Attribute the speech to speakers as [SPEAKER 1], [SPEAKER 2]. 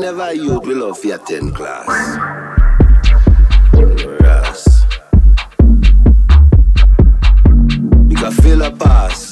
[SPEAKER 1] Close him eye, a full little black picking